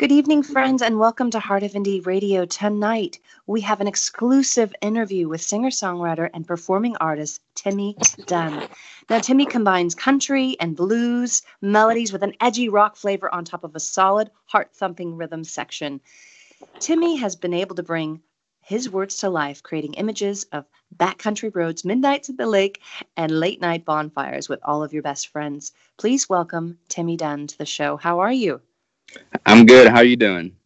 Good evening, friends, and welcome to Heart of Indie Radio. Tonight, we have an exclusive interview with singer songwriter and performing artist Timmy Dunn. Now, Timmy combines country and blues melodies with an edgy rock flavor on top of a solid, heart thumping rhythm section. Timmy has been able to bring his words to life, creating images of backcountry roads, midnights at the lake, and late night bonfires with all of your best friends. Please welcome Timmy Dunn to the show. How are you? I'm good. How are you doing?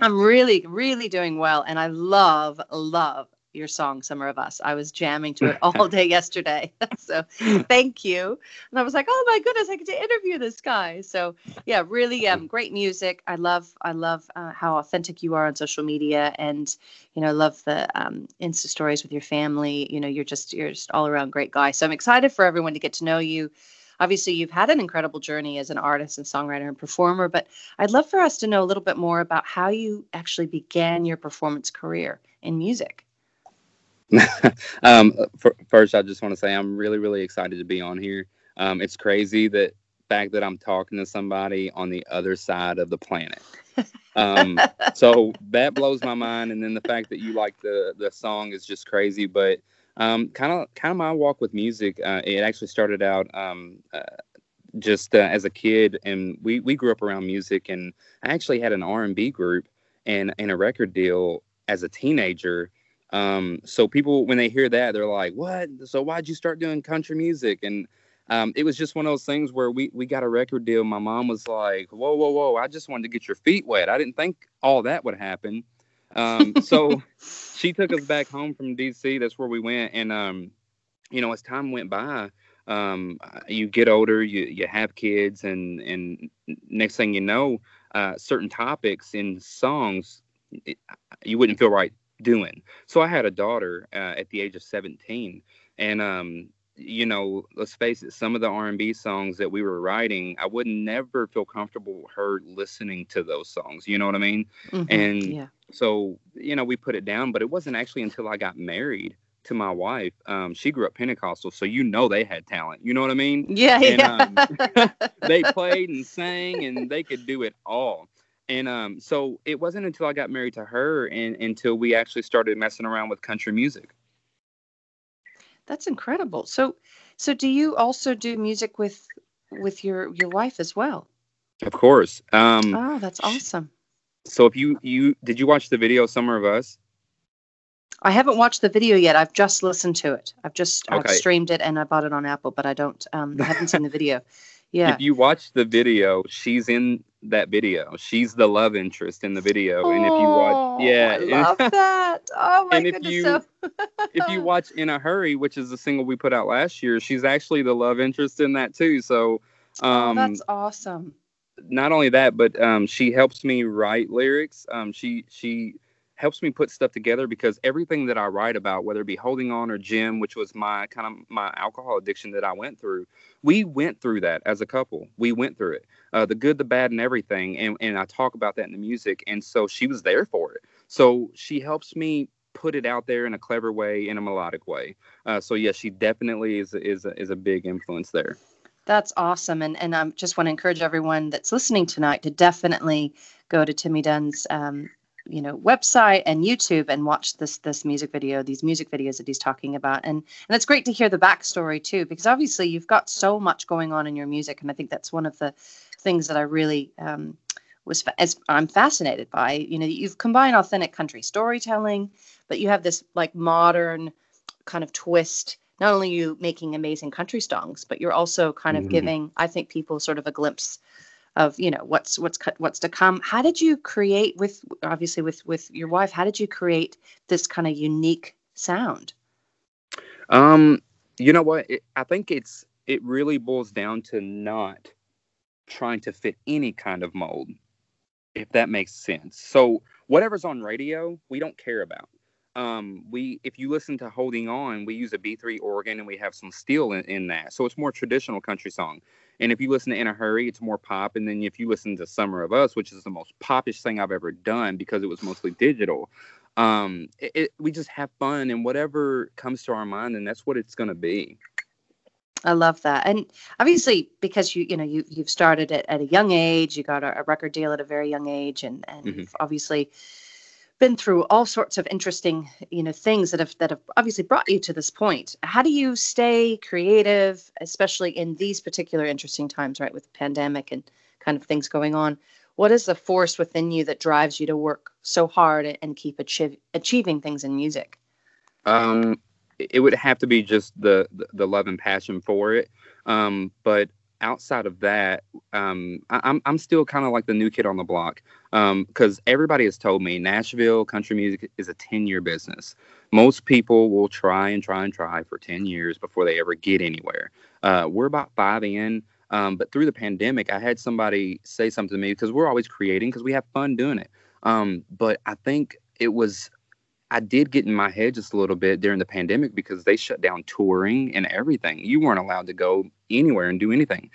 I'm really, really doing well. And I love, love your song, Summer of Us. I was jamming to it all day yesterday. so thank you. And I was like, oh my goodness, I get to interview this guy. So yeah, really um, great music. I love, I love uh, how authentic you are on social media and, you know, love the um, Insta stories with your family. You know, you're just, you're just all around great guy. So I'm excited for everyone to get to know you obviously you've had an incredible journey as an artist and songwriter and performer, but I'd love for us to know a little bit more about how you actually began your performance career in music. um, for, first, I just want to say I'm really, really excited to be on here. Um, it's crazy that fact that I'm talking to somebody on the other side of the planet. Um, so that blows my mind, and then the fact that you like the the song is just crazy. But kind of kind of my walk with music. Uh, it actually started out um, uh, just uh, as a kid, and we we grew up around music. And I actually had an R and B group and and a record deal as a teenager. Um, so people when they hear that, they're like, "What? So why'd you start doing country music?" And um, it was just one of those things where we we got a record deal. My mom was like, "Whoa, whoa, whoa! I just wanted to get your feet wet. I didn't think all that would happen." Um, so she took us back home from DC. That's where we went. And, um, you know, as time went by, um, you get older, you, you have kids, and, and next thing you know, uh, certain topics in songs it, you wouldn't feel right doing. So I had a daughter uh, at the age of 17, and um, you know, let's face it, some of the R&B songs that we were writing, I would never feel comfortable her listening to those songs. You know what I mean? Mm-hmm. And yeah. So, you know, we put it down, but it wasn't actually until I got married to my wife. Um, she grew up Pentecostal, so you know they had talent. You know what I mean? Yeah, and, yeah. Um, they played and sang, and they could do it all. And um, so it wasn't until I got married to her and until we actually started messing around with country music. That's incredible. So, so do you also do music with with your your wife as well? Of course. Um, oh, that's awesome. So, if you you did you watch the video "Summer of Us"? I haven't watched the video yet. I've just listened to it. I've just okay. I've streamed it and I bought it on Apple, but I don't. Um, I haven't seen the video. Yeah. If you watch the video, she's in that video. She's the love interest in the video. Oh, and if you watch, yeah, I love that. Oh my and goodness. If you, if you watch In a Hurry, which is the single we put out last year, she's actually the love interest in that too. So, oh, um, oh, that's awesome. Not only that, but um, she helps me write lyrics. Um, she she helps me put stuff together because everything that I write about, whether it be holding on or Jim, which was my kind of my alcohol addiction that I went through, we went through that as a couple. We went through it, uh, the good, the bad, and everything. And and I talk about that in the music. And so she was there for it. So she helps me put it out there in a clever way, in a melodic way. Uh, so yes, she definitely is is a, is a big influence there. That's awesome, and and I just want to encourage everyone that's listening tonight to definitely go to Timmy Dunn's um, you know website and youtube and watch this this music video these music videos that he's talking about and and it's great to hear the backstory too because obviously you've got so much going on in your music and i think that's one of the things that i really um, was as i'm fascinated by. You know you've combined authentic country storytelling but you have this like modern kind of twist not only you making amazing country songs but you're also kind of mm-hmm. giving i think people sort of a glimpse of you know what's what's what's to come. How did you create with obviously with with your wife how did you create this kind of unique sound? Um you know what? It, i think it's it really boils down to not trying to fit any kind of mold if that makes sense. So whatever's on radio we don't care about um, we if you listen to holding on we use a b3 organ and we have some steel in, in that so it's more traditional country song and if you listen to In a Hurry, it's more pop. And then if you listen to Summer of Us, which is the most popish thing I've ever done because it was mostly digital, um, it, it, we just have fun and whatever comes to our mind, and that's what it's going to be. I love that. And obviously because you you know you you've started it at a young age, you got a, a record deal at a very young age and and mm-hmm. obviously been through all sorts of interesting you know things that have that have obviously brought you to this point. How do you stay creative especially in these particular interesting times right with the pandemic and kind of things going on? What is the force within you that drives you to work so hard and keep achieve, achieving things in music? Um it would have to be just the, the love and passion for it. Um but outside of that, um, I, am I'm, I'm still kind of like the new kid on the block because um, everybody has told me Nashville country music is a 10 year business. Most people will try and try and try for 10 years before they ever get anywhere. Uh, we're about five in. Um, but through the pandemic, I had somebody say something to me because we're always creating because we have fun doing it. Um, but I think it was I did get in my head just a little bit during the pandemic because they shut down touring and everything. You weren't allowed to go anywhere and do anything.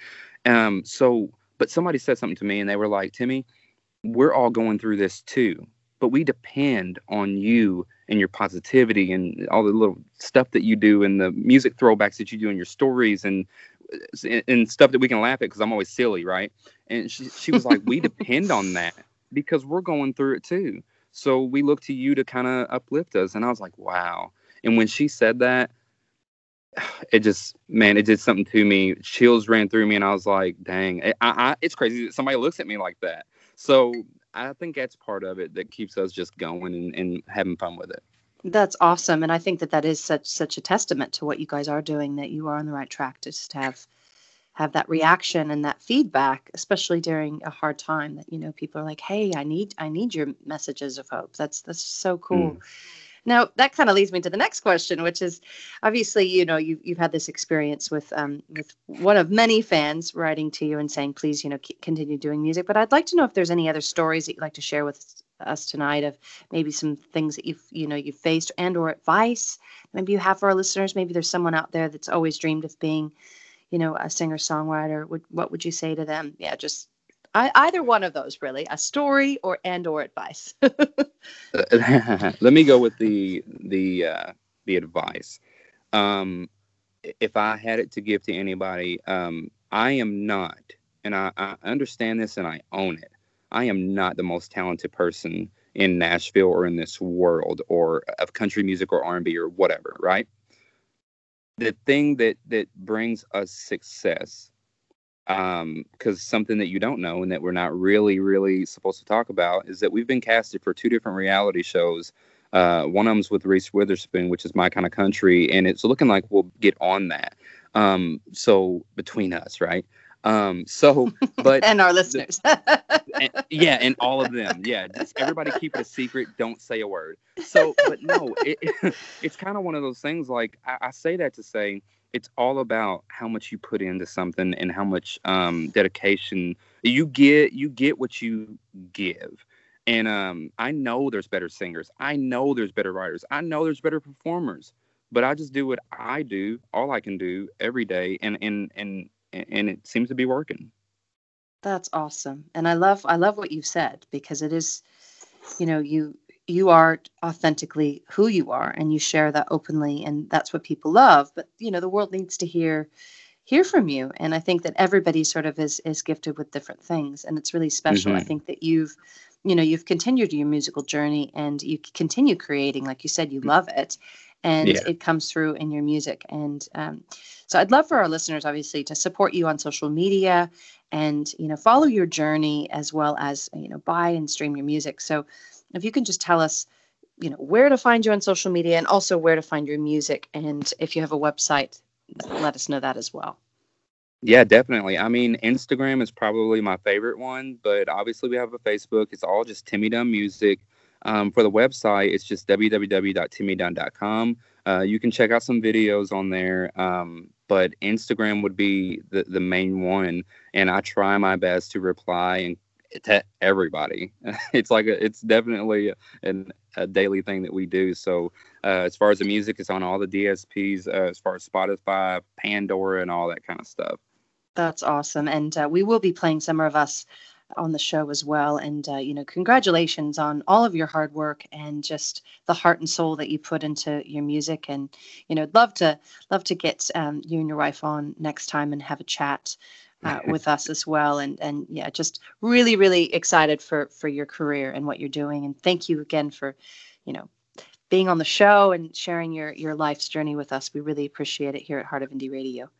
Um, so, but somebody said something to me and they were like, Timmy, we're all going through this too, but we depend on you and your positivity and all the little stuff that you do and the music throwbacks that you do and your stories and and stuff that we can laugh at because I'm always silly, right? And she, she was like, we depend on that because we're going through it too. So we look to you to kind of uplift us. And I was like, wow. And when she said that, it just man it did something to me chills ran through me and i was like dang I, I, it's crazy that somebody looks at me like that so i think that's part of it that keeps us just going and, and having fun with it that's awesome and i think that that is such such a testament to what you guys are doing that you are on the right track to just have have that reaction and that feedback especially during a hard time that you know people are like hey i need i need your messages of hope. That's that's so cool. Mm. now that kind of leads me to the next question which is obviously you know you, you've had this experience with um, with one of many fans writing to you and saying please you know continue doing music. But i'd like to know if there's any other stories that you'd like to share with us tonight of maybe some things that you've you know you've faced and or advice maybe you have for our listeners. Maybe there's someone out there that's always dreamed of being you know, a singer songwriter, would what would you say to them? Yeah, just I, either one of those really, a story or and or advice. Let me go with the the uh, the advice. Um, if I had it to give to anybody, um, I am not, and I, I understand this and I own it. I am not the most talented person in Nashville or in this world or of country music or R&B or whatever, right? The thing that that brings us success um because something that you don't know and that we're not really really supposed to talk about is that we've been casted for two different reality shows. Uh one of them's with reese witherspoon which is my kind of country and it's looking like we'll get on that. Um so between us right um, so, but and our listeners, and, yeah, and all of them, yeah. Just everybody keep it a secret. Don't say a word. So, but no, it, it, it's kind of one of those things. Like I, I, say that to say it's all about how much you put into something and how much um, dedication you get. You get what you give. And um, I know there's better singers. I know there's better writers. I know there's better performers. But I just do what I do, all I can do every day, and and and and it seems to be working. That's awesome. And I love I love what you've said because it is you know you you are authentically who you are and you share that openly and that's what people love but you know the world needs to hear hear from you and i think that everybody sort of is is gifted with different things and it's really special mm-hmm. i think that you've you know you've continued your musical journey and you continue creating like you said you mm. love it and yeah. it comes through in your music. And um, so I'd love for our listeners, obviously, to support you on social media and you know follow your journey as well as you know buy and stream your music. So if you can just tell us you know where to find you on social media and also where to find your music and if you have a website let us know that as well yeah definitely i mean instagram is probably my favorite one but obviously we have a facebook it's all just timmy dunn music um, for the website, it's just www.timmydunn.com. Uh, you can check out some videos on there, um, but Instagram would be the, the main one. And I try my best to reply and to everybody. it's like a, it's definitely an, a daily thing that we do. So uh, as far as the music, it's on all the DSPs. Uh, as far as Spotify, Pandora, and all that kind of stuff. That's awesome, and uh, we will be playing some of us on the show as well. And uh, you know, congratulations on all of your hard work and just the heart and soul that you put into your music. And you know, love to love to get um, you and your wife on next time and have a chat. Uh, with us as well and and yeah just really really excited for for your career and what you're doing and thank you again for you know being on the show and sharing your your life's journey with us. We really appreciate it here at Heart of Indie Radio.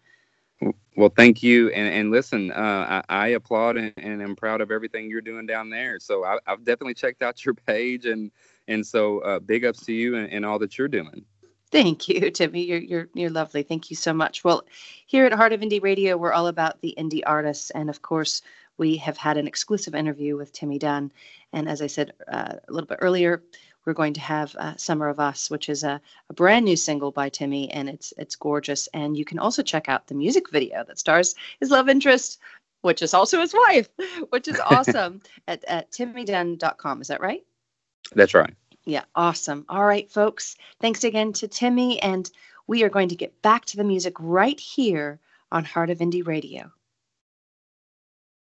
Well, thank you, and, and listen, uh, I, I, applaud and, and am proud of everything you're doing down there. So I, have definitely checked out your page, and and so uh, big ups to you and, and all that you're doing. Thank you, Timmy. You're you're you're lovely. Thank you so much. Well, here at Heart of Indie Radio, we're all about the indie artists, and of course, we have had an exclusive interview with Timmy Dunn. And as I said uh, a little bit earlier, we're going to have uh, "Summer of Us," which is a, a brand new single by Timmy, and it's it's gorgeous. And you can also check out the music video that stars his love interest, which is also his wife, which is awesome at at timmydunn.com. Is that right? That's right. Yeah, awesome. All right, folks. Thanks again to Timmy, and we are going to get back to the music right here on Heart of Indie Radio.